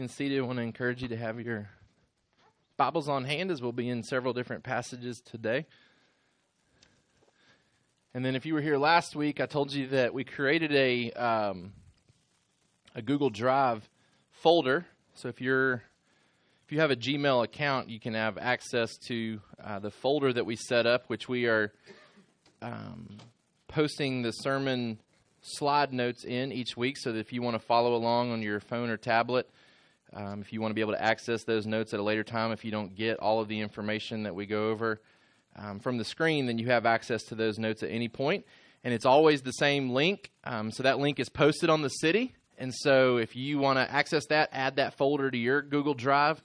Being seated, I want to encourage you to have your Bibles on hand as we'll be in several different passages today. And then, if you were here last week, I told you that we created a um, a Google Drive folder. So if you're if you have a Gmail account, you can have access to uh, the folder that we set up, which we are um, posting the sermon slide notes in each week. So that if you want to follow along on your phone or tablet, um, if you want to be able to access those notes at a later time, if you don't get all of the information that we go over um, from the screen, then you have access to those notes at any point. And it's always the same link. Um, so that link is posted on the city. And so if you want to access that, add that folder to your Google Drive.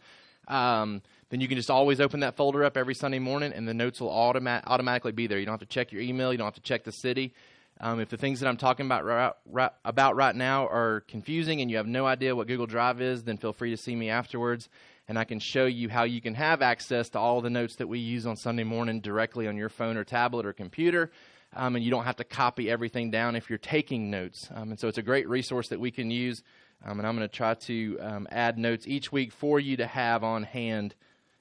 Um, then you can just always open that folder up every Sunday morning, and the notes will automa- automatically be there. You don't have to check your email. You don't have to check the city. Um, if the things that I'm talking about right, right, about right now are confusing and you have no idea what Google Drive is, then feel free to see me afterwards, and I can show you how you can have access to all the notes that we use on Sunday morning directly on your phone or tablet or computer. Um, and you don't have to copy everything down if you're taking notes. Um, and so it's a great resource that we can use. Um, and I'm going to try to um, add notes each week for you to have on hand.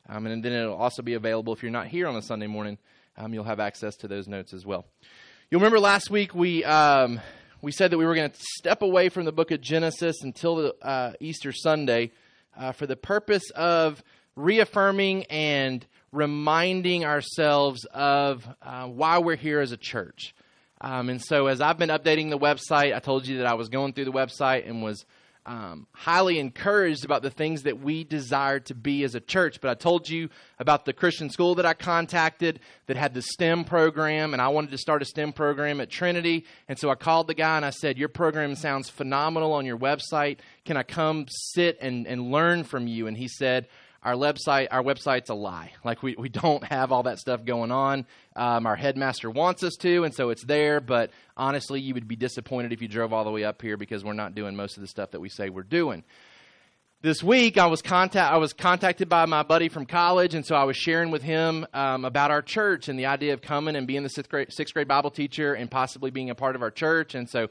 Um, and then it'll also be available if you're not here on a Sunday morning. You'll have access to those notes as well. You'll remember last week we um, we said that we were going to step away from the book of Genesis until the uh, Easter Sunday uh, for the purpose of reaffirming and reminding ourselves of uh, why we're here as a church. Um, and so, as I've been updating the website, I told you that I was going through the website and was um, highly encouraged about the things that we desire to be as a church. But I told you about the Christian school that I contacted that had the STEM program, and I wanted to start a STEM program at Trinity. And so I called the guy and I said, Your program sounds phenomenal on your website. Can I come sit and, and learn from you? And he said, our website our website's a lie. Like we, we don't have all that stuff going on. Um, our headmaster wants us to and so it's there but honestly you would be disappointed if you drove all the way up here because we're not doing most of the stuff that we say we're doing. This week I was contact I was contacted by my buddy from college, and so I was sharing with him um, about our church and the idea of coming and being the sixth grade, sixth grade Bible teacher and possibly being a part of our church. And so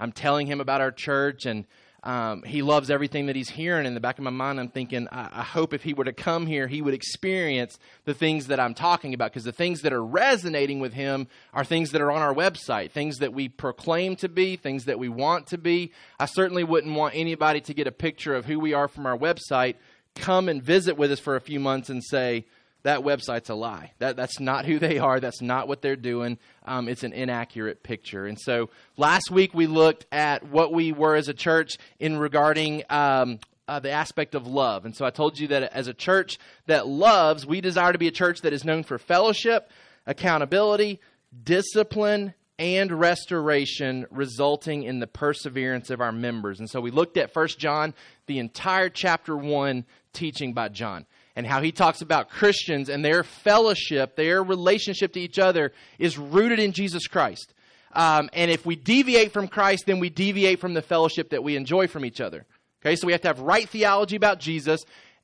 I'm telling him about our church and um, he loves everything that he's hearing. In the back of my mind, I'm thinking, I, I hope if he were to come here, he would experience the things that I'm talking about, because the things that are resonating with him are things that are on our website, things that we proclaim to be, things that we want to be. I certainly wouldn't want anybody to get a picture of who we are from our website, come and visit with us for a few months, and say, that website's a lie. That, that's not who they are. That's not what they're doing. Um, it's an inaccurate picture. And so last week we looked at what we were as a church in regarding um, uh, the aspect of love. And so I told you that as a church that loves, we desire to be a church that is known for fellowship, accountability, discipline, and restoration resulting in the perseverance of our members. And so we looked at First John, the entire chapter 1 teaching by John and how he talks about Christians and their fellowship, their relationship to each other is rooted in Jesus Christ. Um, and if we deviate from Christ, then we deviate from the fellowship that we enjoy from each other. Okay, so we have to have right theology about Jesus.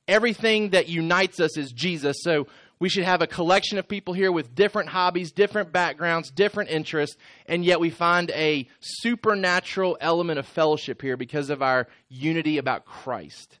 Everything that unites us is Jesus. So we should have a collection of people here with different hobbies, different backgrounds, different interests, and yet we find a supernatural element of fellowship here because of our unity about Christ.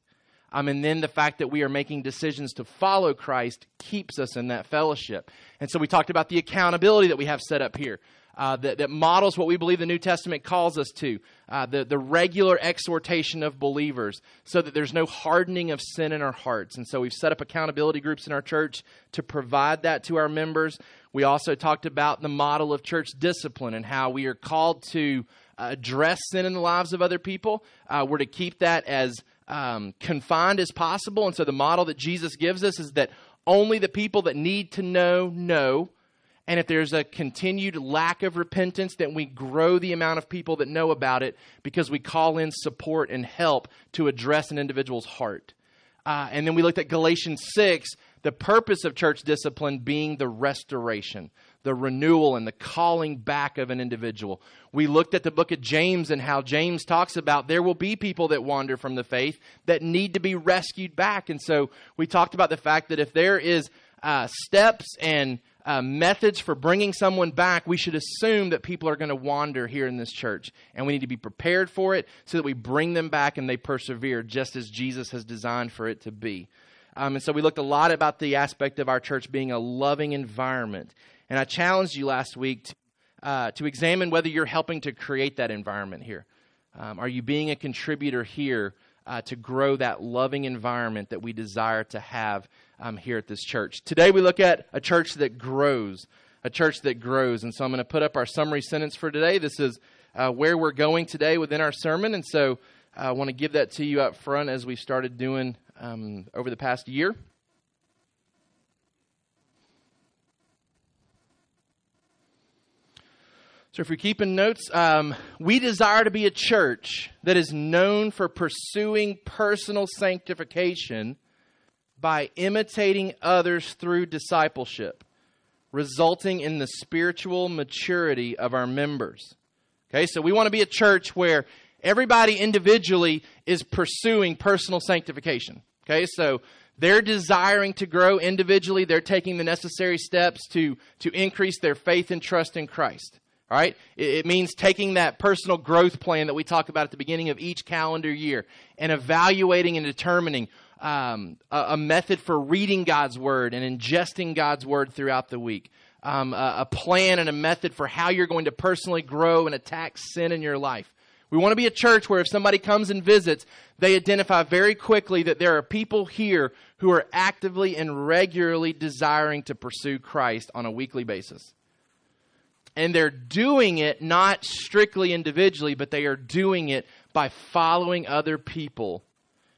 Um, and then the fact that we are making decisions to follow Christ keeps us in that fellowship. And so we talked about the accountability that we have set up here. Uh, that, that, models what we believe the New Testament calls us to uh, the, the regular exhortation of believers, so that there's no hardening of sin in our hearts. And so we've set up accountability groups in our church to provide that to our members. We also talked about the model of church discipline and how we are called to address sin in the lives of other people. Uh, we're to keep that as um, confined as possible. And so the model that Jesus gives us is that only the people that need to know, know. And if there's a continued lack of repentance, then we grow the amount of people that know about it because we call in support and help to address an individual's heart. Uh, and then we looked at Galatians 6, the purpose of church discipline being the restoration the renewal and the calling back of an individual. We looked at the book of James and how James talks about there will be people that wander from the faith that need to be rescued back. And so we talked about the fact that if there is uh, steps and uh, methods for bringing someone back, we should assume that people are going to wander here in this church. And we need to be prepared for it so that we bring them back and they persevere just as Jesus has designed for it to be. Um, and so we looked a lot about the aspect of our church being a loving environment. And I challenged you last week to, uh, to examine whether you're helping to create that environment here. Um, are you being a contributor here uh, to grow that loving environment that we desire to have um, here at this church. Today we look at a church that grows, a church that grows. And so I'm going to put up our summary sentence for today. This is uh, where we're going today within our sermon. And so uh, I want to give that to you up front as we started doing um, over the past year. So, if you're keeping notes, um, we desire to be a church that is known for pursuing personal sanctification by imitating others through discipleship, resulting in the spiritual maturity of our members. Okay, so we want to be a church where everybody individually is pursuing personal sanctification. Okay, so they're desiring to grow individually, they're taking the necessary steps to, to increase their faith and trust in Christ. All right? It, means taking that personal growth plan that we talk about at the beginning of each calendar year and evaluating and determining um, a, a, method for reading God's Word and ingesting God's Word throughout the week. Um, a, a plan and a method for how you're going to personally grow and attack sin in your life. We want to be a church where if somebody comes and visits, they identify very quickly that there are people here who are actively and regularly desiring to pursue Christ on a weekly basis. And they're doing it not strictly individually, but they are doing it by following other people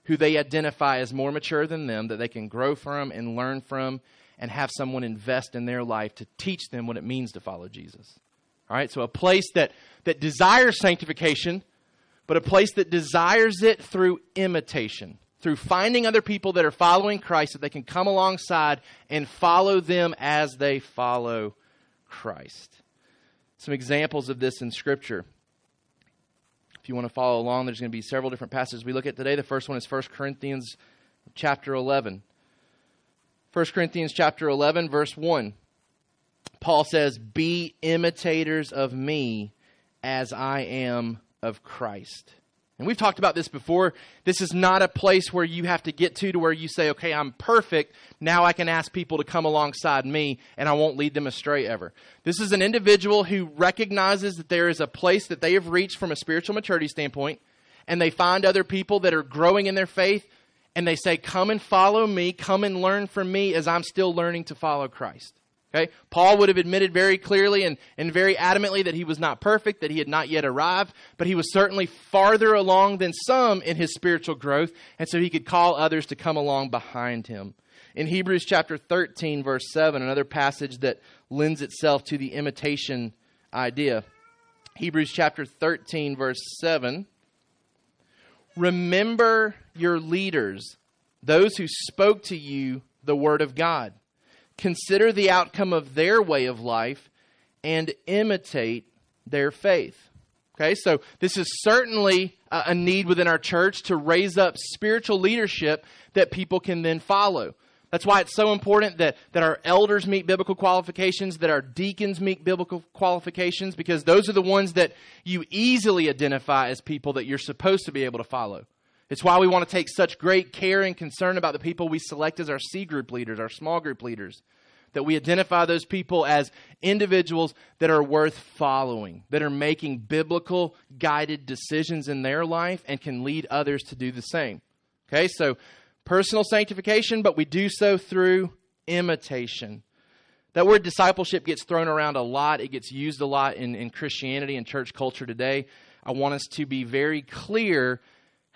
who they identify as more mature than them, that they can grow from and learn from, and have someone invest in their life to teach them what it means to follow Jesus. All right, so a place that, that desires sanctification, but a place that desires it through imitation, through finding other people that are following Christ that they can come alongside and follow them as they follow Christ some examples of this in Scripture. If you want to follow along, there's going to be several different passages we look at today. The first one is 1 Corinthians chapter 11. 1 Corinthians chapter 11, verse 1. Paul says, Be imitators of me as I am of Christ. And we've talked about this before. This is not a place where you have to get to to where you say, okay, I'm perfect. Now I can ask people to come alongside me and I won't lead them astray ever. This is an individual who recognizes that there is a place that they have reached from a spiritual maturity standpoint and they find other people that are growing in their faith and they say, come and follow me. Come and learn from me as I'm still learning to follow Christ. Okay? Paul would have admitted very clearly and, and very adamantly that he was not perfect, that he had not yet arrived, but he was certainly farther along than some in his spiritual growth, and so he could call others to come along behind him. In Hebrews chapter 13, verse 7, another passage that lends itself to the imitation idea. Hebrews chapter 13, verse 7. Remember your leaders, those who spoke to you the word of God consider the outcome of their way of life and imitate their faith. Okay, so this is certainly a need within our church to raise up spiritual leadership that people can then follow. That's why it's so important that, that our elders meet biblical qualifications, that our deacons meet biblical qualifications, because those are the ones that you easily identify as people that you're supposed to be able to follow. It's why we want to take such great care and concern about the people we select as our C group leaders, our small group leaders. That we identify those people as individuals that are worth following, that are making biblical guided decisions in their life and can lead others to do the same. Okay, so personal sanctification, but we do so through imitation. That word discipleship gets thrown around a lot. It gets used a lot in, in Christianity and church culture today. I want us to be very clear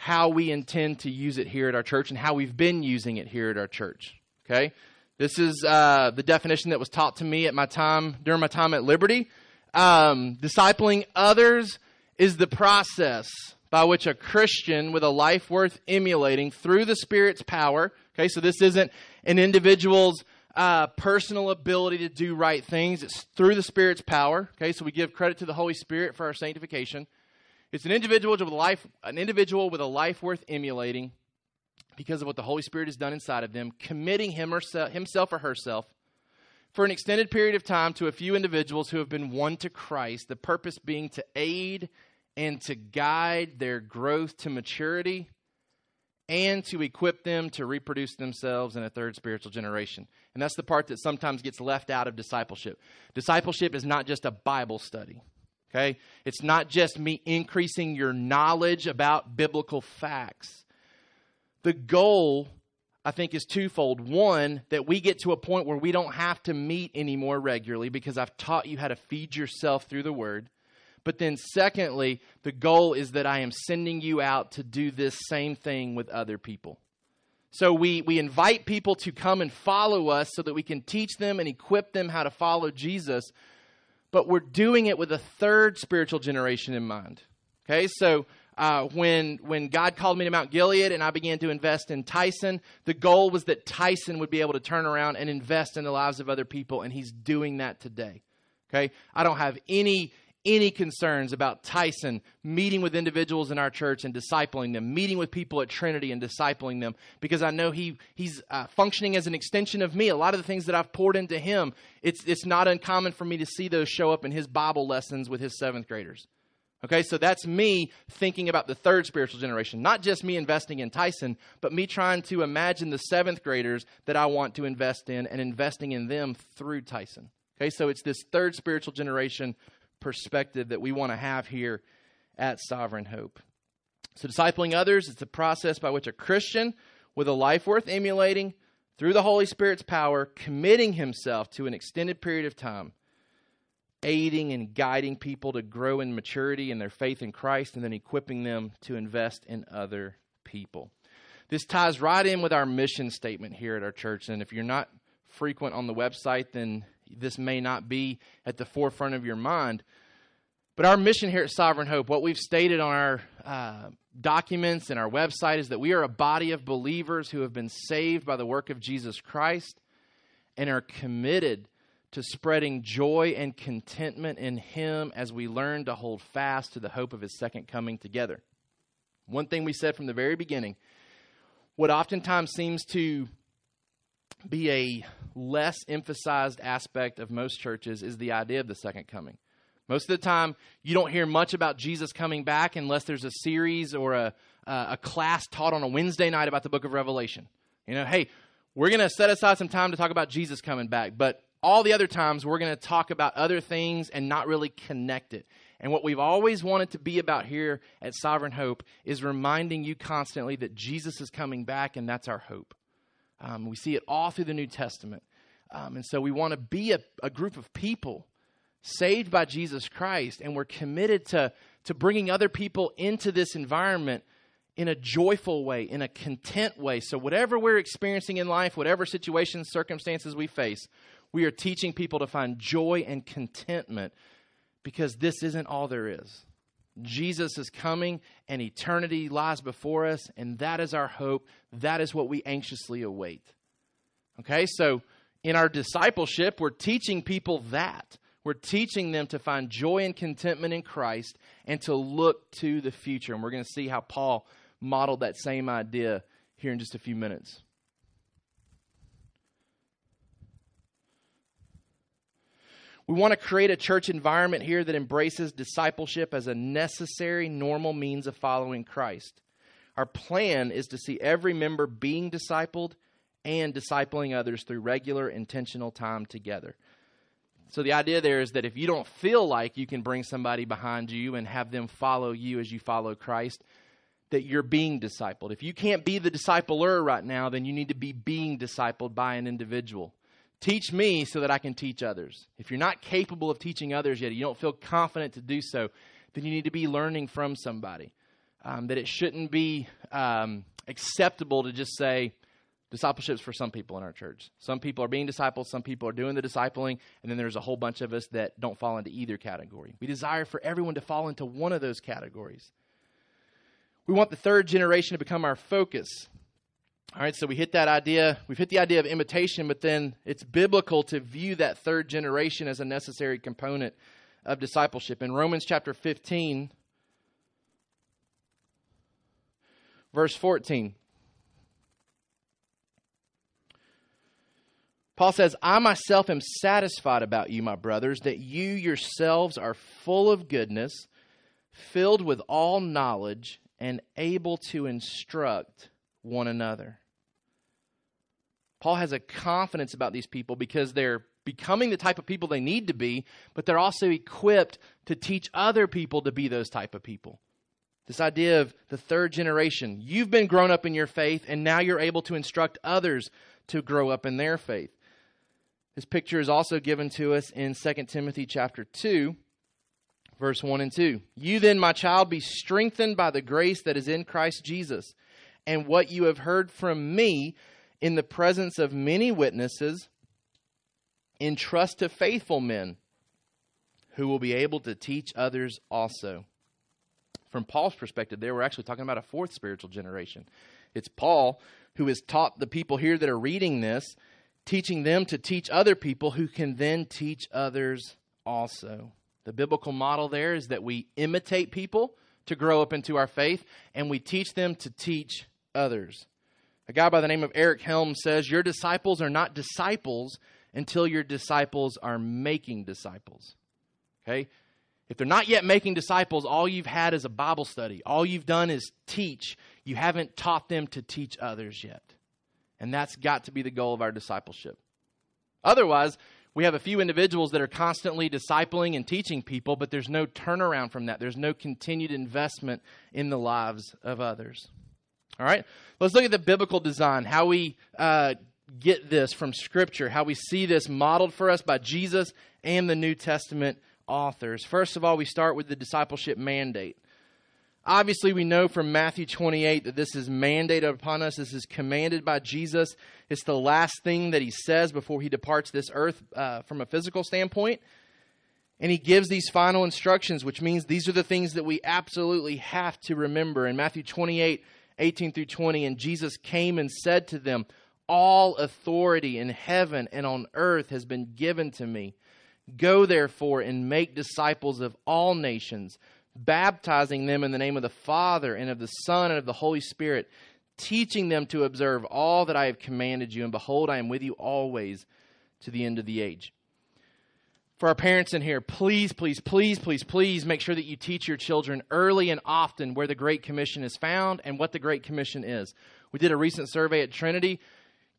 how we intend to use it here at our church and how we've been using it here at our church. Okay? This is uh, the definition that was taught to me at my time during my time at Liberty. Um, discipling others is the process by which a Christian with a life worth emulating through the Spirit's power. Okay, so this isn't an individual's uh, personal ability to do right things. It's through the Spirit's power. Okay, so we give credit to the Holy Spirit for our sanctification. It's an individual with a life, an individual with a life worth emulating because of what the Holy Spirit has done inside of them, committing him or himself or herself for an extended period of time to a few individuals who have been won to Christ, the purpose being to aid and to guide their growth to maturity and to equip them to reproduce themselves in a third spiritual generation. And that's the part that sometimes gets left out of discipleship. Discipleship is not just a Bible study. Okay? It's not just me increasing your knowledge about biblical facts. The goal, I think, is twofold. One, that we get to a point where we don't have to meet anymore regularly because I've taught you how to feed yourself through the Word. But then, secondly, the goal is that I am sending you out to do this same thing with other people. So we, we invite people to come and follow us so that we can teach them and equip them how to follow Jesus. But we're doing it with a third spiritual generation in mind. Okay, so uh, when when God called me to Mount Gilead and I began to invest in Tyson, the goal was that Tyson would be able to turn around and invest in the lives of other people, and he's doing that today. Okay, I don't have any any concerns about Tyson meeting with individuals in our church and discipling them, meeting with people at Trinity and discipling them, because I know he he's uh, functioning as an extension of me. A lot of the things that I've poured into him, it's it's not uncommon for me to see those show up in his Bible lessons with his seventh graders. Okay, so that's me thinking about the third spiritual generation, not just me investing in Tyson, but me trying to imagine the seventh graders that I want to invest in and investing in them through Tyson. Okay, so it's this third spiritual generation perspective that we want to have here at Sovereign Hope. So, discipling others, it's a process by which a Christian with a life worth emulating through the Holy Spirit's power, committing himself to an extended period of time, aiding and guiding people to grow in maturity in their faith in Christ, and then equipping them to invest in other people. This ties right in with our mission statement here at our church. And if you're not frequent on the website, then this may not be at the forefront of your mind. But our mission here at Sovereign Hope, what we've stated on our uh, documents and our website, is that we are a body of believers who have been saved by the work of Jesus Christ and are committed to spreading joy and contentment in Him as we learn to hold fast to the hope of His second coming together. One thing we said from the very beginning what oftentimes seems to be a less emphasized aspect of most churches is the idea of the second coming. Most of the time, you don't hear much about Jesus coming back unless there's a series or a, uh, a class taught on a Wednesday night about the book of Revelation. You know, hey, we're going to set aside some time to talk about Jesus coming back, but all the other times we're going to talk about other things and not really connect it. And what we've always wanted to be about here at Sovereign Hope is reminding you constantly that Jesus is coming back and that's our hope. Um, we see it all through the New Testament. Um, and so we want to be a, a group of people saved by Jesus Christ, and we're committed to, to bringing other people into this environment in a joyful way, in a content way. So, whatever we're experiencing in life, whatever situations, circumstances we face, we are teaching people to find joy and contentment because this isn't all there is. Jesus is coming and eternity lies before us, and that is our hope. That is what we anxiously await. Okay, so in our discipleship, we're teaching people that. We're teaching them to find joy and contentment in Christ and to look to the future. And we're going to see how Paul modeled that same idea here in just a few minutes. We want to create a church environment here that embraces discipleship as a necessary, normal means of following Christ. Our plan is to see every member being discipled and discipling others through regular, intentional time together. So the idea there is that if you don't feel like you can bring somebody behind you and have them follow you as you follow Christ, that you're being discipled. If you can't be the discipler right now, then you need to be being discipled by an individual. Teach me so that I can teach others. If you're not capable of teaching others yet, you don't feel confident to do so, then you need to be learning from somebody. Um, that it shouldn't be um, acceptable to just say, discipleship's for some people in our church. Some people are being discipled, some people are doing the discipling, and then there's a whole bunch of us that don't fall into either category. We desire for everyone to fall into one of those categories. We want the third generation to become our focus. All right, so we hit that idea. We've hit the idea of imitation, but then it's biblical to view that third generation as a necessary component of discipleship. In Romans chapter 15, verse 14, Paul says, I myself am satisfied about you, my brothers, that you yourselves are full of goodness, filled with all knowledge, and able to instruct one another. Paul has a confidence about these people because they're becoming the type of people they need to be, but they're also equipped to teach other people to be those type of people. This idea of the third generation. You've been grown up in your faith, and now you're able to instruct others to grow up in their faith. This picture is also given to us in 2 Timothy chapter 2, verse 1 and 2. You then, my child, be strengthened by the grace that is in Christ Jesus, and what you have heard from me in the presence of many witnesses, entrust to faithful men who will be able to teach others also. From Paul's perspective, there we're actually talking about a fourth spiritual generation. It's Paul who has taught the people here that are reading this teaching them to teach other people who can then teach others also. The biblical model there is that we imitate people to grow up into our faith, and we teach them to teach others. A guy by the name of Eric Helm says, Your disciples are not disciples until your disciples are making disciples. Okay? If they're not yet making disciples, all you've had is a Bible study. All you've done is teach. You haven't taught them to teach others yet. And that's got to be the goal of our discipleship. Otherwise, we have a few individuals that are constantly discipling and teaching people, but there's no turnaround from that. There's no continued investment in the lives of others. All right, let's look at the biblical design, how we uh, get this from Scripture, how we see this modeled for us by Jesus and the New Testament authors. First of all, we start with the discipleship mandate. Obviously, we know from Matthew 28 that this is mandated upon us. This is commanded by Jesus. It's the last thing that he says before he departs this earth uh, from a physical standpoint. And he gives these final instructions, which means these are the things that we absolutely have to remember. In Matthew 28 18 through 20, and Jesus came and said to them, All authority in heaven and on earth has been given to me. Go therefore and make disciples of all nations baptizing them in the name of the Father and of the Son and of the Holy Spirit, teaching them to observe all that I have commanded you. And behold, I am with you always to the end of the age. For our parents in here, please, please, please, please, please make sure that you teach your children early and often where the Great Commission is found and what the Great Commission is. We did a recent survey at Trinity.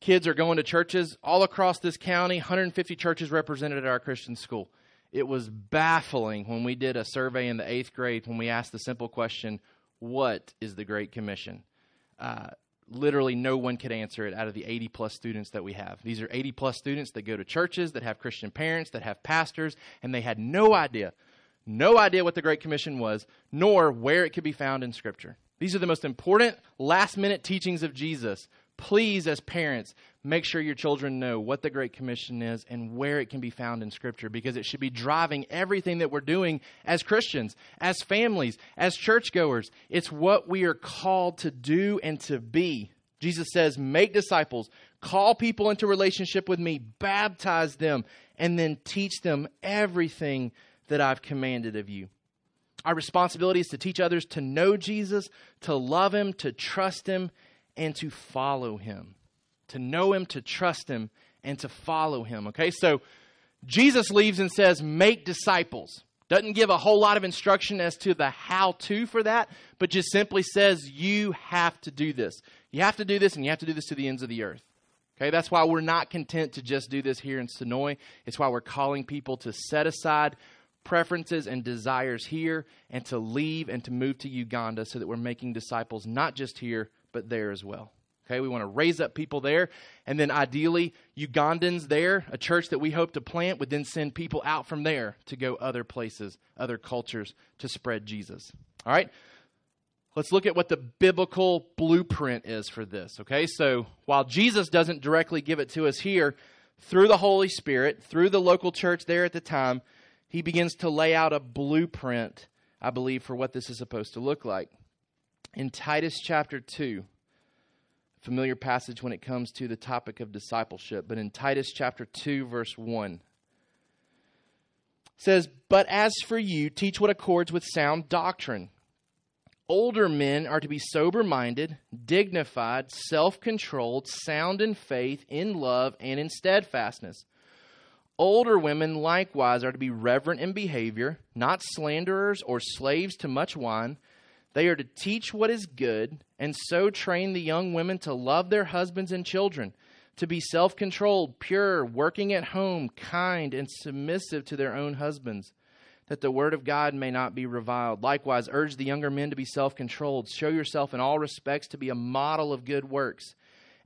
Kids are going to churches all across this county, 150 churches represented at our Christian school it was baffling when we did a survey in the eighth grade when we asked the simple question, What is the Great Commission? Uh, literally no one could answer it out of the 80 plus students that we have. These are 80 plus students that go to churches, that have Christian parents, that have pastors, and they had no idea, no idea what the Great Commission was, nor where it could be found in Scripture. These are the most important last minute teachings of Jesus. Please, as parents, make sure your children know what the Great Commission is and where it can be found in Scripture because it should be driving everything that we're doing as Christians, as families, as churchgoers. It's what we are called to do and to be. Jesus says, Make disciples, call people into relationship with me, baptize them, and then teach them everything that I've commanded of you. Our responsibility is to teach others to know Jesus, to love him, to trust him, and to follow him to know him, to trust him, and to follow him. Okay, so Jesus leaves and says, Make disciples. Doesn't give a whole lot of instruction as to the how to for that, but just simply says, You have to do this. You have to do this, and you have to do this to the ends of the earth. Okay, that's why we're not content to just do this here in Sonoy. It's why we're calling people to set aside preferences and desires here and to leave and to move to Uganda so that we're making disciples not just here, but there as well. Okay, we want to raise up people there. And then ideally, Ugandans there, a church that we hope to plant, would then send people out from there to go other places, other cultures to spread Jesus. All right? Let's look at what the biblical blueprint is for this. Okay, so while Jesus doesn't directly give it to us here, through the Holy Spirit, through the local church there at the time, he begins to lay out a blueprint, I believe, for what this is supposed to look like. In Titus chapter 2, familiar passage when it comes to the topic of discipleship, but in Titus chapter 2 verse 1 says, "But as for you, teach what accords with sound doctrine. Older men are to be sober minded, dignified, self controlled, sound in faith, in love, and in steadfastness. Older women likewise are to be reverent in behavior, not slanderers or slaves to much wine. They are to teach what is good, and so train the young women to love their husbands and children, to be self controlled, pure, working at home, kind, and submissive to their own husbands that the word of God may not be reviled. Likewise, urge the younger men to be self controlled. Show yourself in all respects to be a model of good works.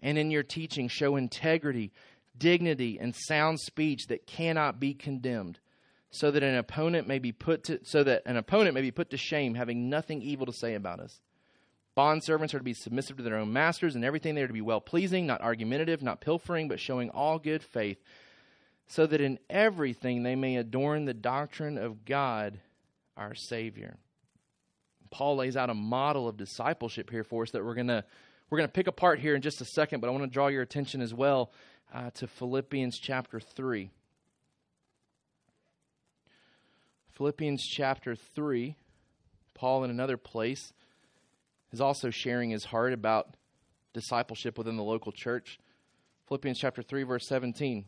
And in your teaching, show integrity, dignity, and sound speech that cannot be condemned, so that an opponent may be put to, so that an opponent may be put to shame, having nothing evil to say about us. Bond servants are to be submissive to their own masters, and everything they are to be well pleasing, not argumentative, not pilfering, but showing all good faith so that in everything they may adorn the doctrine of God our Savior. Paul lays out a model of discipleship here for us that we're to we're to pick apart here in just a second, but I want to draw your attention as well uh, to Philippians chapter 3. Philippians chapter 3, Paul in another place is also sharing his heart about discipleship within the local church. Philippians chapter 3, verse 17.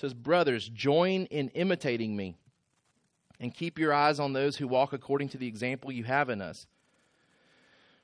says, Brothers, join in imitating me, and keep your eyes on those who walk according to the example you have in us.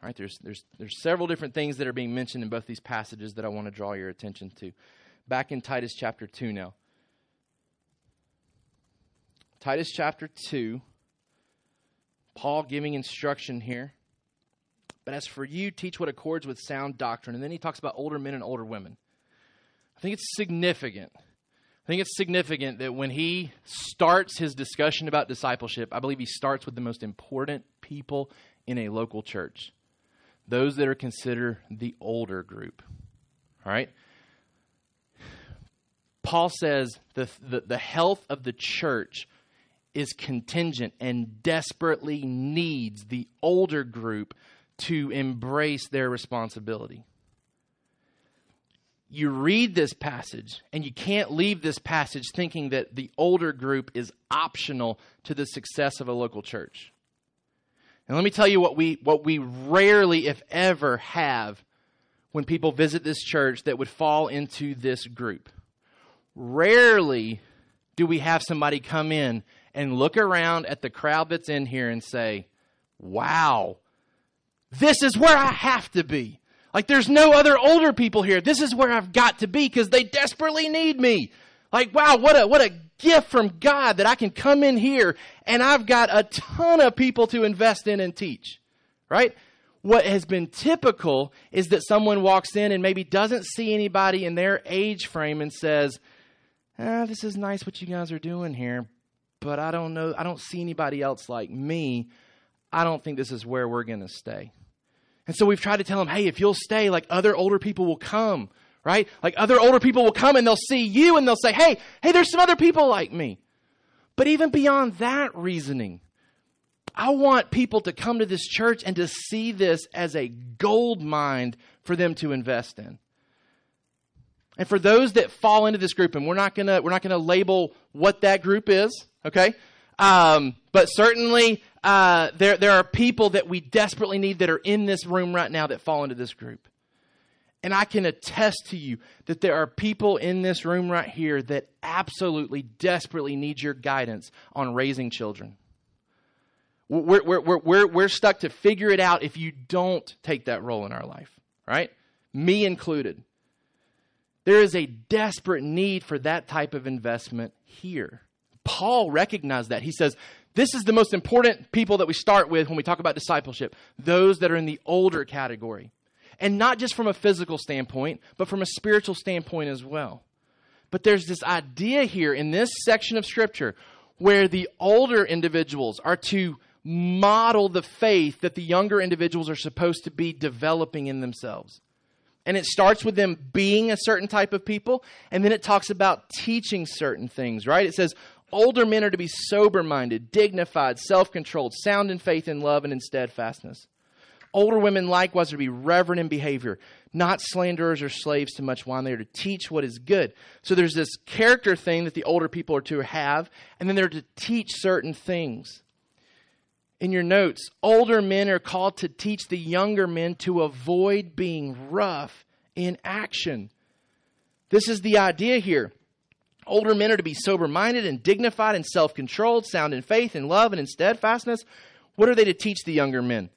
All right, there's, there's, there's several different things that are being mentioned in both these passages that I want to draw your attention to. Back in Titus chapter 2 now. Titus chapter 2, Paul giving instruction here. But as for you, teach what accords with sound doctrine. And then he talks about older men and older women. I think it's significant I think it's significant that when he starts his discussion about discipleship, I believe he starts with the most important people in a local church those that are considered the older group. All right? Paul says the, the, the health of the church is contingent and desperately needs the older group to embrace their responsibility you read this passage and you can't leave this passage thinking that the older group is optional to the success of a local church. And let me tell you what we what we rarely if ever have when people visit this church that would fall into this group. Rarely do we have somebody come in and look around at the crowd that's in here and say, "Wow, this is where I have to be." Like there's no other older people here. This is where I've got to be because they desperately need me. Like, wow, what a, what a gift from God that I can come in here and I've got a ton of people to invest in and teach. Right? What has been typical is that someone walks in and maybe doesn't see anybody in their age frame and says, ah, this is nice what you guys are doing here, but I don't know, I don't see anybody else like me. I don't think this is where we're going to stay. And so we've tried to tell them, hey, if you'll stay, like other older people will come, right? Like other older people will come and they'll see you and they'll say, hey, hey, there's some other people like me. But even beyond that reasoning, I want people to come to this church and to see this as a gold mine for them to invest in. And for those that fall into this group, and we're not gonna we're not gonna label what that group is, okay? Um, but certainly uh, there, there are people that we desperately need that are in this room right now that fall into this group. And I can attest to you that there are people in this room right here that absolutely desperately need your guidance on raising children. We're, we're, we're, we're, stuck to figure it out if you don't take that role in our life, right? Me included. There is a desperate need for that type of investment here. Paul recognized that. He says, this is the most important people that we start with when we talk about discipleship those that are in the older category. And not just from a physical standpoint, but from a spiritual standpoint as well. But there's this idea here in this section of Scripture where the older individuals are to model the faith that the younger individuals are supposed to be developing in themselves. And it starts with them being a certain type of people, and then it talks about teaching certain things, right? It says, Older men are to be sober minded, dignified, self controlled, sound in faith and love and in steadfastness. Older women likewise are to be reverent in behavior, not slanderers or slaves to much wine. They are to teach what is good. So there's this character thing that the older people are to have, and then they're to teach certain things. In your notes, older men are called to teach the younger men to avoid being rough in action. This is the idea here. Older men are to be sober minded and dignified and self controlled, sound in faith and love and in steadfastness. What are they to teach the younger men?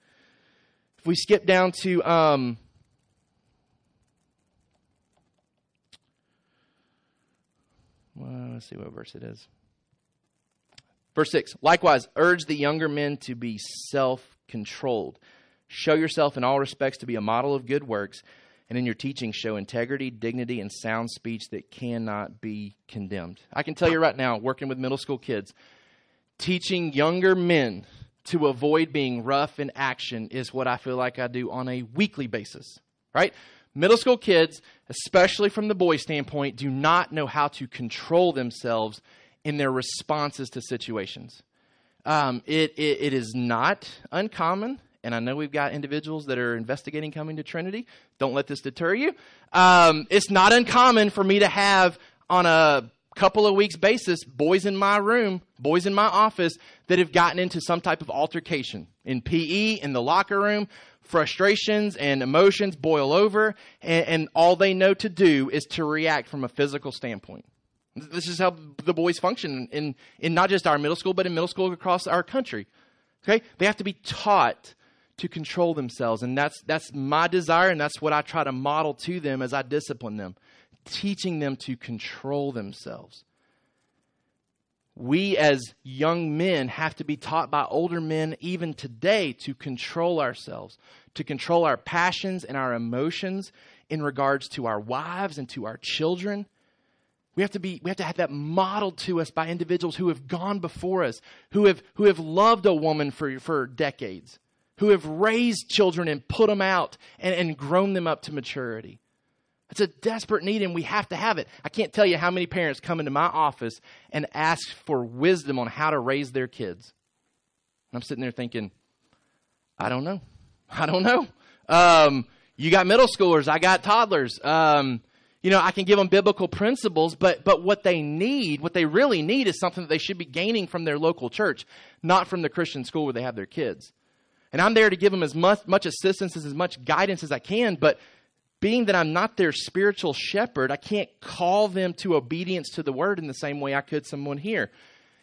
If we skip down to um, well, let's see what verse it is. Verse 6 Likewise, urge the younger men to be self controlled. Show yourself in all respects to be a model of good works and in your teaching show integrity, dignity, and sound speech that cannot be condemned. I can tell you right now, working with middle school kids, teaching younger men to avoid being rough in action is what I feel like I do on a weekly basis, right? Middle school kids, especially from the boy standpoint, do not know how to control themselves in their responses to situations. Um, it, it, it is not uncommon and I know we've got individuals that are investigating coming to Trinity. Don't let this deter you. Um, it's not uncommon for me to have on a couple of weeks basis boys in my room, boys in my office that have gotten into some type of altercation in PE, in the locker room. Frustrations and emotions boil over, and, and all they know to do is to react from a physical standpoint. This is how the boys function in, in not just our middle school, but in middle school across our country. Okay? They have to be taught to control themselves. And that's, that's my desire, and that's what I try to model to them as I discipline them, teaching them to control themselves. We, as young men, have to be taught by older men even today to control ourselves, to control our passions and our emotions in regards to our wives and to our children. We have to be, we have to have that modeled to us by individuals who have gone before us, who have, who have loved a woman for, for decades, who have raised children and put them out and, and grown them up to maturity. It's a desperate need, and we have to have it. I can't tell you how many parents come into my office and ask for wisdom on how to raise their kids. And I'm sitting there thinking, I don't know. I don't know. Um, you got middle schoolers, I got toddlers. Um, you know, I can give them biblical principles, but but what they need, what they really need, is something that they should be gaining from their local church, not from the Christian school where they have their kids. And I'm there to give them as much, much assistance, as much guidance as I can. But being that I'm not their spiritual shepherd, I can't call them to obedience to the word in the same way I could someone here.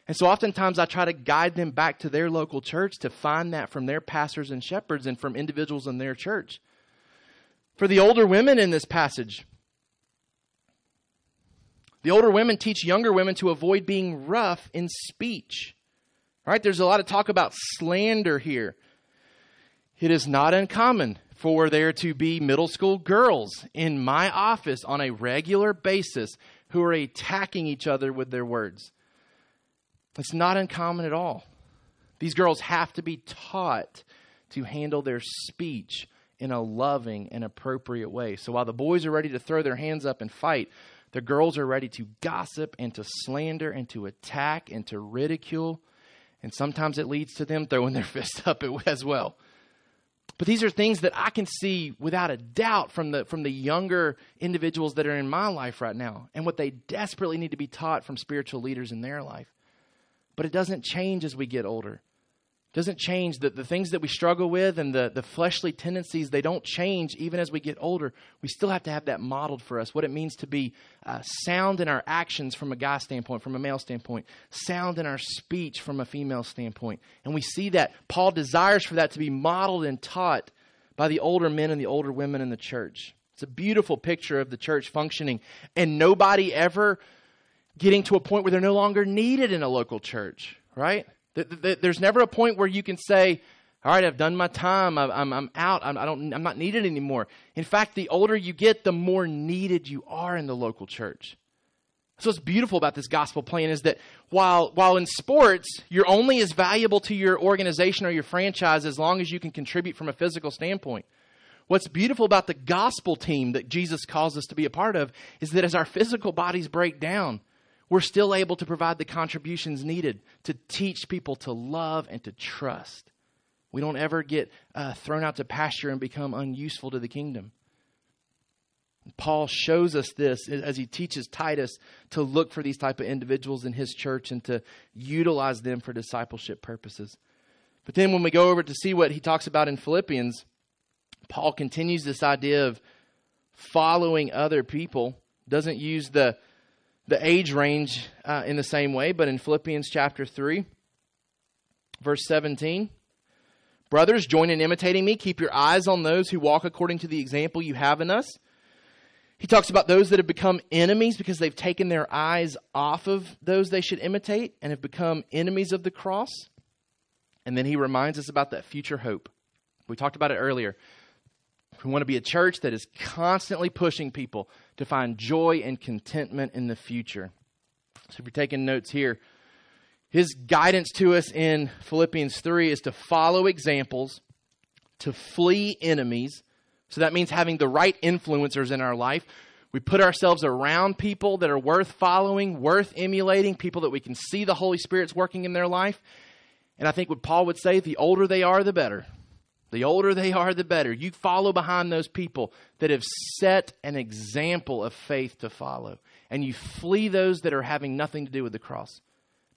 And so oftentimes I try to guide them back to their local church to find that from their pastors and shepherds and from individuals in their church. For the older women in this passage, the older women teach younger women to avoid being rough in speech. Right, there's a lot of talk about slander here. It is not uncommon for there to be middle school girls in my office on a regular basis who are attacking each other with their words. It's not uncommon at all. These girls have to be taught to handle their speech in a loving and appropriate way. So while the boys are ready to throw their hands up and fight, the girls are ready to gossip and to slander and to attack and to ridicule. And sometimes it leads to them throwing their fist up as well. But these are things that I can see without a doubt from the from the younger individuals that are in my life right now and what they desperately need to be taught from spiritual leaders in their life. But it doesn't change as we get older doesn't change. The, the things that we struggle with and the, the fleshly tendencies, they don't change even as we get older. We still have to have that modeled for us. What it means to be uh, sound in our actions from a guy standpoint, from a male standpoint, sound in our speech from a female standpoint. And we see that Paul desires for that to be modeled and taught by the older men and the older women in the church. It's a beautiful picture of the church functioning and nobody ever getting to a point where they're no longer needed in a local church, right? There's never a point where you can say, all right, I've done my time. I'm, I'm out. I'm, I don't, I'm not needed anymore. In fact, the older you get, the more needed you are in the local church. So what's beautiful about this gospel plan is that while while in sports you're only as valuable to your organization or your franchise as long as you can contribute from a physical standpoint. What's beautiful about the gospel team that Jesus calls us to be a part of is that as our physical bodies break down, we're still able to provide the contributions needed to teach people to love and to trust. We don't ever get uh, thrown out to pasture and become unuseful to the kingdom. Paul shows us this as he teaches Titus to look for these type of individuals in his church and to utilize them for discipleship purposes. But then when we go over to see what he talks about in Philippians, Paul continues this idea of following other people. Doesn't use the the age range uh, in the same way, but in Philippians chapter 3, verse 17, brothers, join in imitating me. Keep your eyes on those who walk according to the example you have in us. He talks about those that have become enemies because they've taken their eyes off of those they should imitate and have become enemies of the cross. And then he reminds us about that future hope. We talked about it earlier. We want to be a church that is constantly pushing people to find joy and contentment in the future. So if you're taking notes here, his guidance to us in Philippians 3 is to follow examples, to flee enemies, so that means having the right influencers in our life. We put ourselves around people that are worth following, worth emulating, people that we can see the Holy Spirit's working in their life. And I think what Paul would say, the older they are, the better. The older they are, the better. You follow behind those people that have set an example of faith to follow. And you flee those that are having nothing to do with the cross.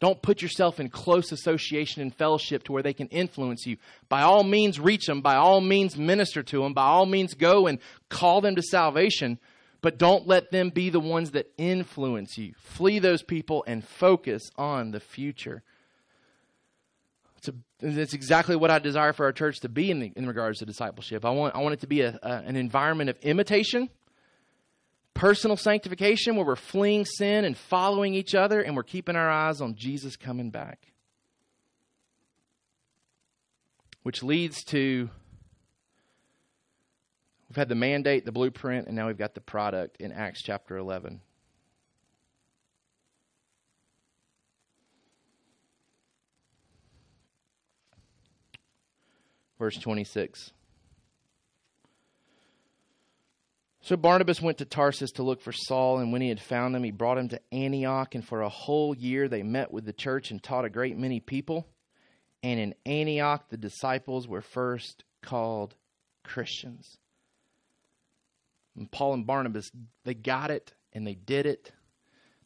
Don't put yourself in close association and fellowship to where they can influence you. By all means, reach them. By all means, minister to them. By all means, go and call them to salvation. But don't let them be the ones that influence you. Flee those people and focus on the future. It's, it's exactly what I desire for our church to be in, the, in regards to discipleship. I want, I want it to be a, a, an environment of imitation personal sanctification where we're fleeing sin and following each other and we're keeping our eyes on Jesus coming back. Which leads to we've had the mandate, the blueprint, and now we've got the product in Acts chapter 11. Verse 26. So Barnabas went to Tarsus to look for Saul, and when he had found him, he brought him to Antioch. And for a whole year they met with the church and taught a great many people. And in Antioch, the disciples were first called Christians. And Paul and Barnabas, they got it and they did it.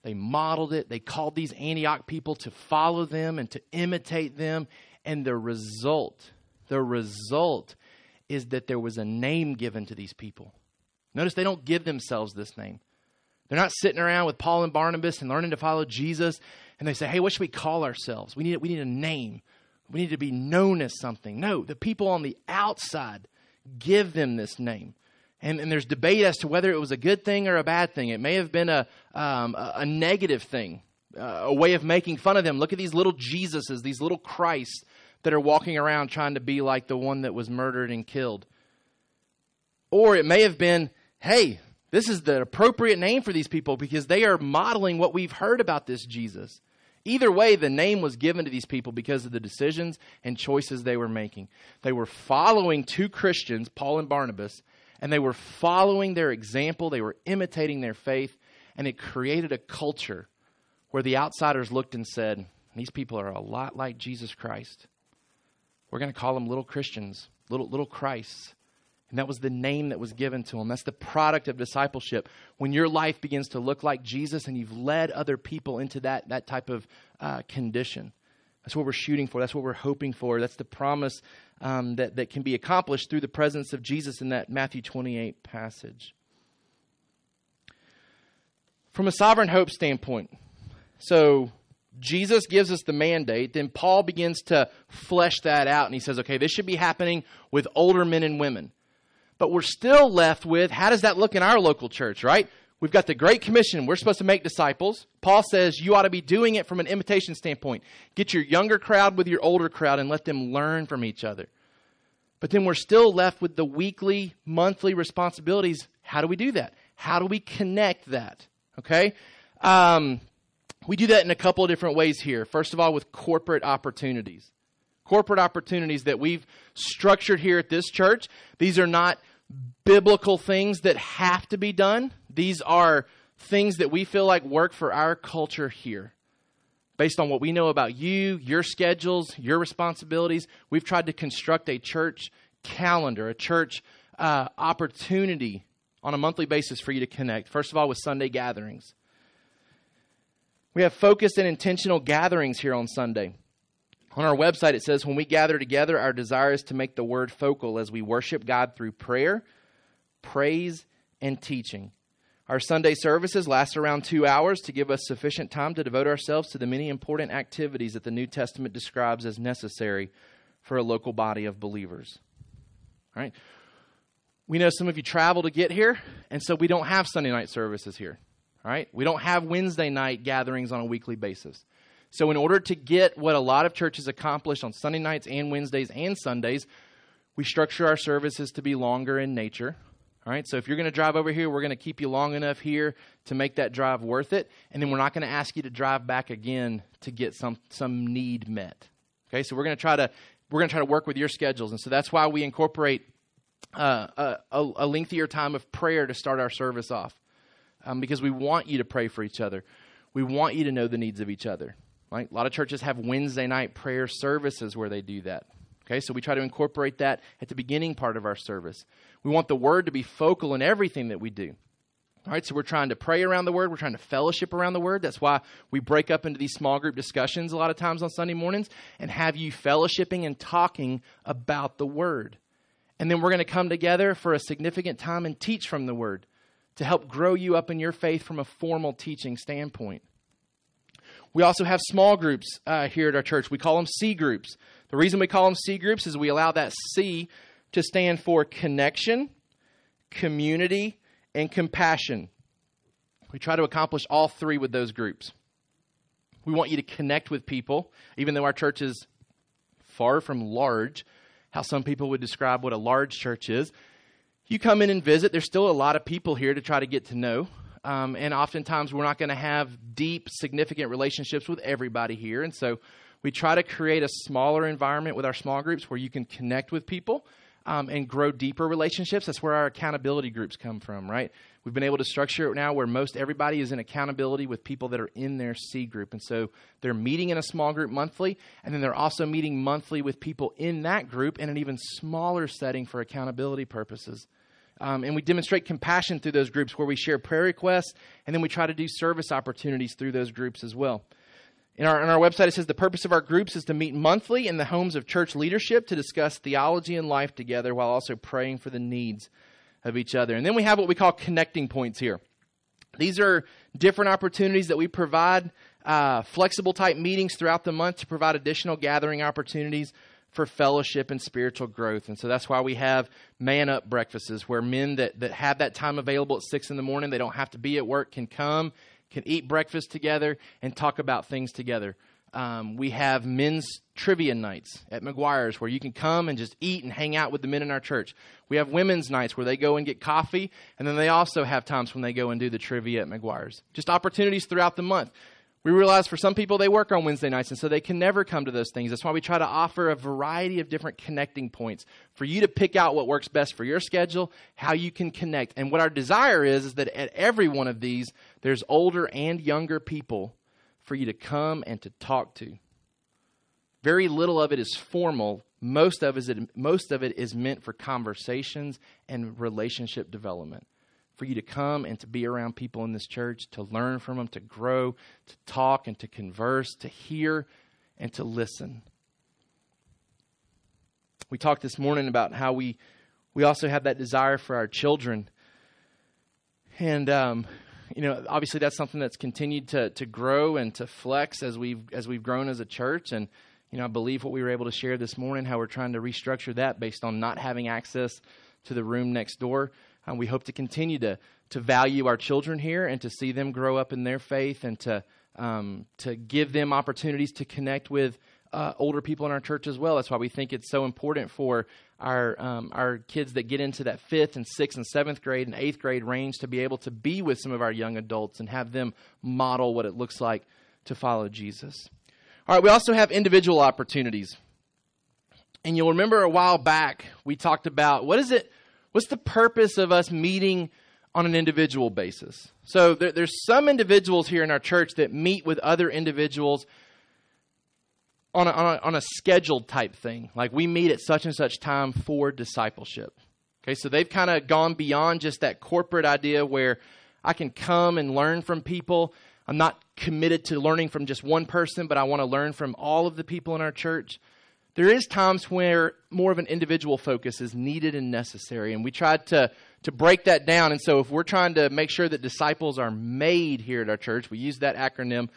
They modeled it. They called these Antioch people to follow them and to imitate them. And the result, the result is that there was a name given to these people Notice they don't give themselves this name. They're not sitting around with Paul and Barnabas and learning to follow Jesus and they say, hey, what should we call ourselves? We need, we need a name. We need to be known as something. No, the people on the outside give them this name. And, and there's debate as to whether it was a good thing or a bad thing. It may have been a, um, a, negative thing, uh, a way of making fun of them. Look at these little Jesuses, these little Christs that are walking around trying to be like the one that was murdered and killed. Or it may have been hey, this is the appropriate name for these people because they are modeling what we've heard about this Jesus. Either way, the name was given to these people because of the decisions and choices they were making. They were following two Christians, Paul and Barnabas, and they were following their example. They were imitating their faith, and it created a culture where the outsiders looked and said, These people are a lot like Jesus Christ. We're going to call them little Christians, little, little Christs. And that was the name that was given to him. That's the product of discipleship. When your life begins to look like Jesus and you've led other people into that, that type of uh, condition. That's what we're shooting for. That's what we're hoping for. That's the promise um, that, that can be accomplished through the presence of Jesus in that Matthew 28 passage. From a sovereign hope standpoint, so Jesus gives us the mandate, then Paul begins to flesh that out and he says, okay, this should be happening with older men and women. But we're still left with how does that look in our local church, right? We've got the Great Commission. We're supposed to make disciples. Paul says you ought to be doing it from an imitation standpoint. Get your younger crowd with your older crowd and let them learn from each other. But then we're still left with the weekly, monthly responsibilities. How do we do that? How do we connect that? Okay? Um, we do that in a couple of different ways here. First of all, with corporate opportunities. Corporate opportunities that we've structured here at this church. These are not biblical things that have to be done. These are things that we feel like work for our culture here. Based on what we know about you, your schedules, your responsibilities, we've tried to construct a church calendar, a church uh, opportunity on a monthly basis for you to connect. First of all, with Sunday gatherings. We have focused and intentional gatherings here on Sunday. On our website, it says, When we gather together, our desire is to make the word focal as we worship God through prayer, praise, and teaching. Our Sunday services last around two hours to give us sufficient time to devote ourselves to the many important activities that the New Testament describes as necessary for a local body of believers. All right? We know some of you travel to get here, and so we don't have Sunday night services here. All right? We don't have Wednesday night gatherings on a weekly basis. So, in order to get what a lot of churches accomplish on Sunday nights and Wednesdays and Sundays, we structure our services to be longer in nature. All right, so if you're going to drive over here, we're going to keep you long enough here to make that drive worth it, and then we're not going to ask you to drive back again to get some some need met. Okay, so we're going to try to we're going to try to work with your schedules, and so that's why we incorporate uh, a, a, lengthier time of prayer to start our service off um, because we want you to pray for each other. We want you to know the needs of each other. Right? A lot of churches have Wednesday night prayer services where they do that. Okay, so we try to incorporate that at the beginning part of our service. We want the word to be focal in everything that we do. All right, so we're trying to pray around the word. We're trying to fellowship around the word. That's why we break up into these small group discussions a lot of times on Sunday mornings and have you fellowshipping and talking about the word. And then we're going to come together for a significant time and teach from the word to help grow you up in your faith from a formal teaching standpoint. We also have small groups uh, here at our church. We call them C groups. The reason we call them C groups is we allow that C to stand for connection, community, and compassion. We try to accomplish all three with those groups. We want you to connect with people, even though our church is far from large, how some people would describe what a large church is you come in and visit, there's still a lot of people here to try to get to know. Um, and oftentimes we're not going to have deep, significant relationships with everybody here. And so we try to create a smaller environment with our small groups where you can connect with people um, and grow deeper relationships. That's where our accountability groups come from, right? We've been able to structure it now where most everybody is in accountability with people that are in their C group. And so they're meeting in a small group monthly, and then they're also meeting monthly with people in that group in an even smaller setting for accountability purposes. Um, and we demonstrate compassion through those groups where we share prayer requests, and then we try to do service opportunities through those groups as well. In our, on our website, it says the purpose of our groups is to meet monthly in the homes of church leadership to discuss theology and life together while also praying for the needs of each other. And then we have what we call connecting points here. These are different opportunities that we provide, uh, flexible type meetings throughout the month to provide additional gathering opportunities for fellowship and spiritual growth. And so that's why we have man up breakfasts where men that, that have that time available at six in the morning, they don't have to be at work, can come, can eat breakfast together, and talk about things together. Um, we have men's trivia nights at McGuire's where you can come and just eat and hang out with the men in our church. We have women's nights where they go and get coffee, and then they also have times when they go and do the trivia at McGuire's. Just opportunities throughout the month. We realize for some people they work on Wednesday nights, and so they can never come to those things. That's why we try to offer a variety of different connecting points for you to pick out what works best for your schedule, how you can connect. And what our desire is, is that at every one of these, there's older and younger people for you to come and to talk to. Very little of it is formal. Most of it, most of it is meant for conversations and relationship development for you to come and to be around people in this church, to learn from them, to grow, to talk and to converse, to hear and to listen. We talked this morning about how we we also have that desire for our children, and um, you know, obviously that's something that's continued to to grow and to flex as we've as we've grown as a church. And you know, I believe what we were able to share this morning, how we're trying to restructure that based on not having access to the room next door. Um, we hope to continue to, to value our children here and to see them grow up in their faith and to, um, to give them opportunities to connect with uh, older people in our church as well. That's why we think it's so important for our um, our kids that get into that fifth and sixth and seventh grade and eighth grade range to be able to be with some of our young adults and have them model what it looks like to follow Jesus. All right, we also have individual opportunities. And you'll remember a while back we talked about what is it what's the purpose of us meeting on an individual basis. So there, there's some individuals here in our church that meet with other individuals on a, on a, on a scheduled type thing. Like we meet at such and such time for discipleship. Okay, so they've kind of gone beyond just that corporate idea where I can come and learn from people. I'm not committed to learning from just one person, but I want to learn from all of the people in our church. There is times where more of an individual focus is needed and necessary, and we tried to to break that down. And so, if we're trying to make sure that disciples are made here at our church, we use that acronym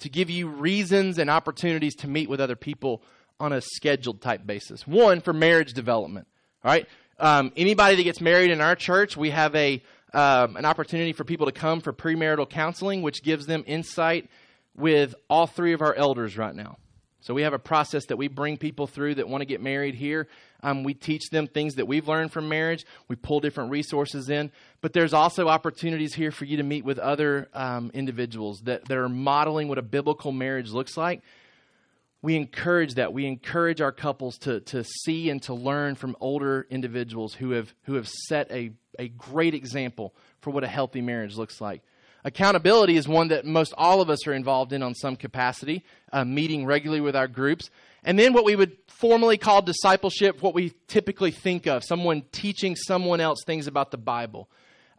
to give you reasons and opportunities to meet with other people on a scheduled type basis. One, for marriage development. All right? Um, anybody that gets married in our church, we have a um, an opportunity for people to come for premarital counseling, which gives them insight with all three of our elders right now. So we have a process that we bring people through that want to get married here. Um, we teach them things that we've learned from marriage. We pull different resources in. But there's also opportunities here for you to meet with other um, individuals that, that are modeling what a biblical marriage looks like. We encourage that. We encourage our couples to, to see and to learn from older individuals who have, who have set a, a great example for what a healthy marriage looks like. Accountability is one that most all of us are involved in on some capacity, uh, meeting regularly with our groups. And then what we would formally call discipleship, what we typically think of, someone teaching someone else things about the Bible.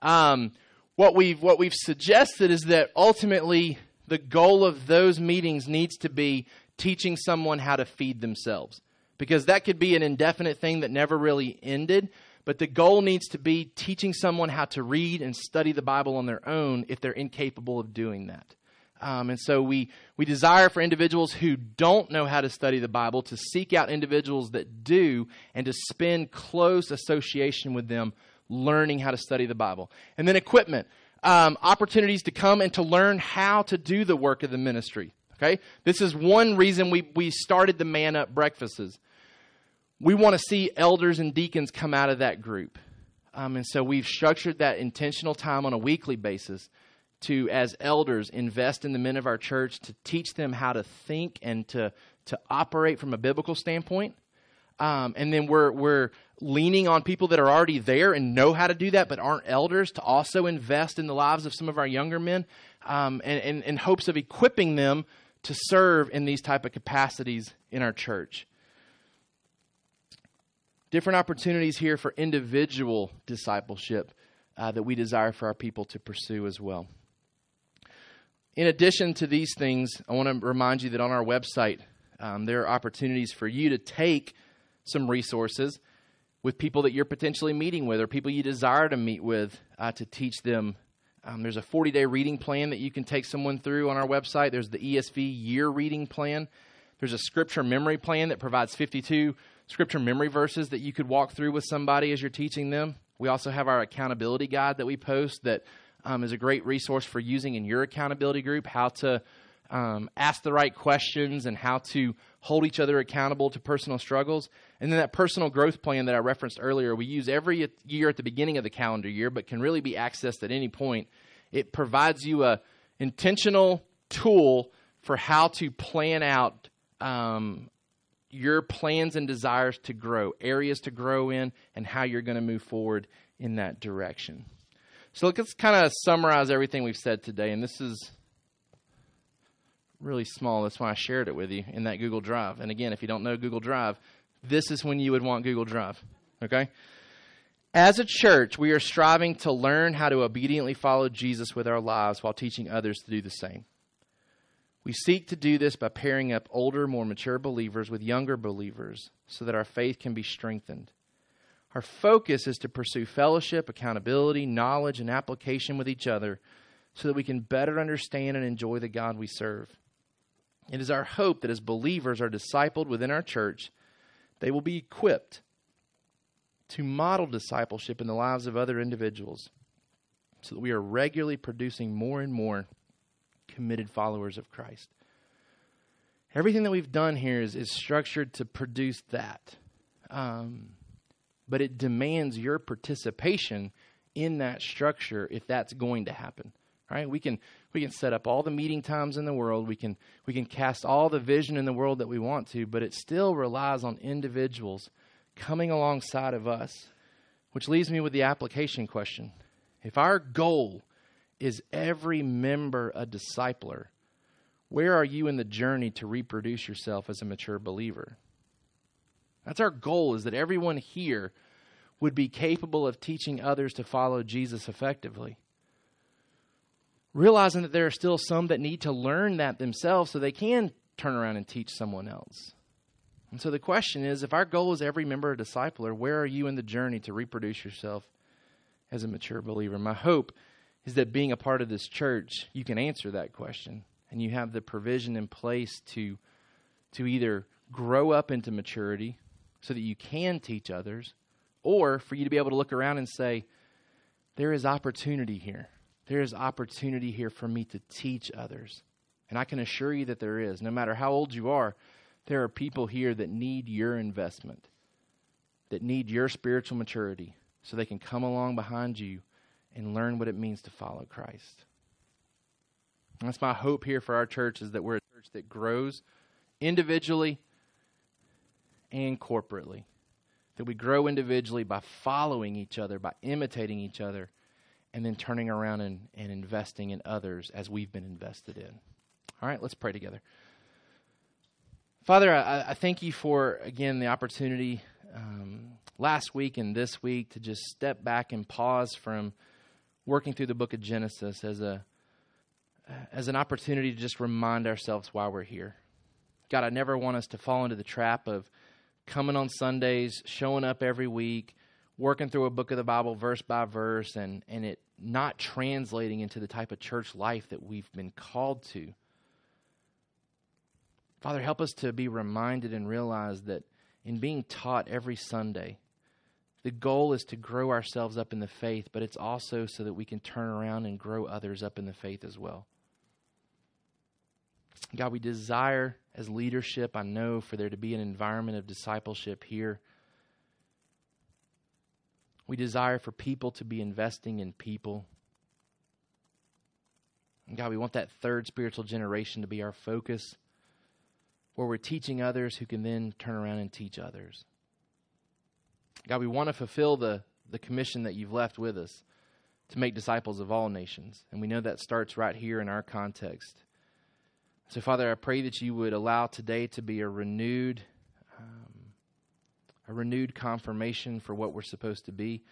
Um, what we've what we've suggested is that ultimately the goal of those meetings needs to be teaching someone how to feed themselves, because that could be an indefinite thing that never really ended. But the goal needs to be teaching someone how to read and study the Bible on their own if they're incapable of doing that. Um, and so we, we desire for individuals who don't know how to study the Bible to seek out individuals that do and to spend close association with them learning how to study the Bible. And then equipment, um, opportunities to come and to learn how to do the work of the ministry. Okay? This is one reason we, we started the Man Up breakfasts we want to see elders and deacons come out of that group. Um, and so we've structured that intentional time on a weekly basis to, as elders, invest in the men of our church to teach them how to think and to, to operate from a biblical standpoint. Um, and then we're, we're leaning on people that are already there and know how to do that, but aren't elders to also invest in the lives of some of our younger men um, and, and in hopes of equipping them to serve in these type of capacities in our church different opportunities here for individual discipleship uh, that we desire for our people to pursue as well. In addition to these things, I want to remind you that on our website, um, there are opportunities for you to take some resources with people that you're potentially meeting with or people you desire to meet with uh, to teach them. Um, there's a 40 day reading plan that you can take someone through on our website. There's the ESV year reading plan. There's a scripture memory plan that provides 52 scripture memory verses that you could walk through with somebody as you're teaching them. We also have our accountability guide that we post that um, is a great resource for using in your accountability group, how to um, ask the right questions and how to hold each other accountable to personal struggles. And then that personal growth plan that I referenced earlier, we use every year at the beginning of the calendar year, but can really be accessed at any point. It provides you a intentional tool for how to plan out um, your plans and desires to grow, areas to grow in, and how you're going to move forward in that direction. So let's kind of summarize everything we've said today. And this is really small. That's why I shared it with you in that Google Drive. And again, if you don't know Google Drive, this is when you would want Google Drive. Okay? As a church, we are striving to learn how to obediently follow Jesus with our lives while teaching others to do the same. We seek to do this by pairing up older, more mature believers with younger believers so that our faith can be strengthened. Our focus is to pursue fellowship, accountability, knowledge, and application with each other so that we can better understand and enjoy the God we serve. It is our hope that as believers are discipled within our church, they will be equipped to model discipleship in the lives of other individuals so that we are regularly producing more and more committed followers of Christ. Everything that we've done here is, is structured to produce that. Um, but it demands your participation in that structure if that's going to happen. Right? We can we can set up all the meeting times in the world. We can we can cast all the vision in the world that we want to, but it still relies on individuals coming alongside of us. Which leaves me with the application question. If our goal is every member a discipler, where are you in the journey to reproduce yourself as a mature believer? That's our goal is that everyone here would be capable of teaching others to follow Jesus effectively. Realizing that there are still some that need to learn that themselves so they can turn around and teach someone else. And so the question is if our goal is every member a discipler, where are you in the journey to reproduce yourself as a mature believer? My hope is that being a part of this church, you can answer that question and you have the provision in place to to either grow up into maturity so that you can teach others or for you to be able to look around and say there is opportunity here. There is opportunity here for me to teach others. And I can assure you that there is. No matter how old you are, there are people here that need your investment, that need your spiritual maturity, so they can come along behind you and learn what it means to follow Christ. That's my hope here for our church is that we're a church that grows individually and corporately. That we grow individually by following each other, by imitating each other, and then turning around and, and investing in others as we've been invested in. All right, let's pray together. Father, I, I thank you for, again, the opportunity um, last week and this week to just step back and pause from working through the book of Genesis as a as an opportunity to just remind ourselves why we're here. God, I never want us to fall into the trap of coming on Sundays, showing up every week, working through a book of the Bible verse by verse, and, and it not translating into the type of church life that we've been called to. Father, help us to be reminded and realize that in being taught every Sunday, the goal is to grow ourselves up in the faith, but it's also so that we can turn around and grow others up in the faith as well. God, we desire as leadership, I know, for there to be an environment of discipleship here. We desire for people to be investing in people. And God, we want that third spiritual generation to be our focus, where we're teaching others who can then turn around and teach others. God, we want to fulfill the, the commission that you've left with us to make disciples of all nations. And we know that starts right here in our context. So, Father, I pray that you would allow today to be a renewed, um, a renewed confirmation for what we're supposed to be.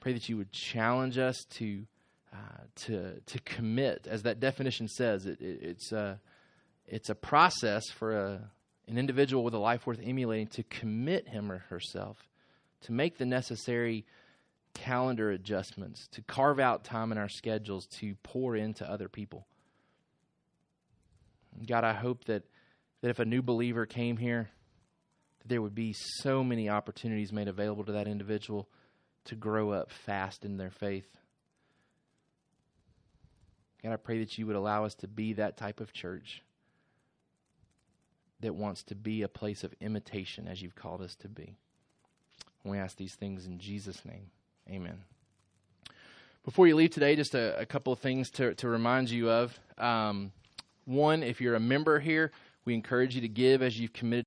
Pray that you would challenge us to uh, to to commit, as that definition says. It, it, it's a it's a process for a, an individual with a life worth emulating to commit him or herself to make the necessary calendar adjustments, to carve out time in our schedules to pour into other people. God, I hope that, that if a new believer came here, that there would be so many opportunities made available to that individual to grow up fast in their faith. God, I pray that you would allow us to be that type of church that wants to be a place of imitation as you've called us to be. We ask these things in Jesus' name. Amen. Before you leave today, just a, a couple of things to, to remind you of. Um, one, if you're a member here, we encourage you to give as you've committed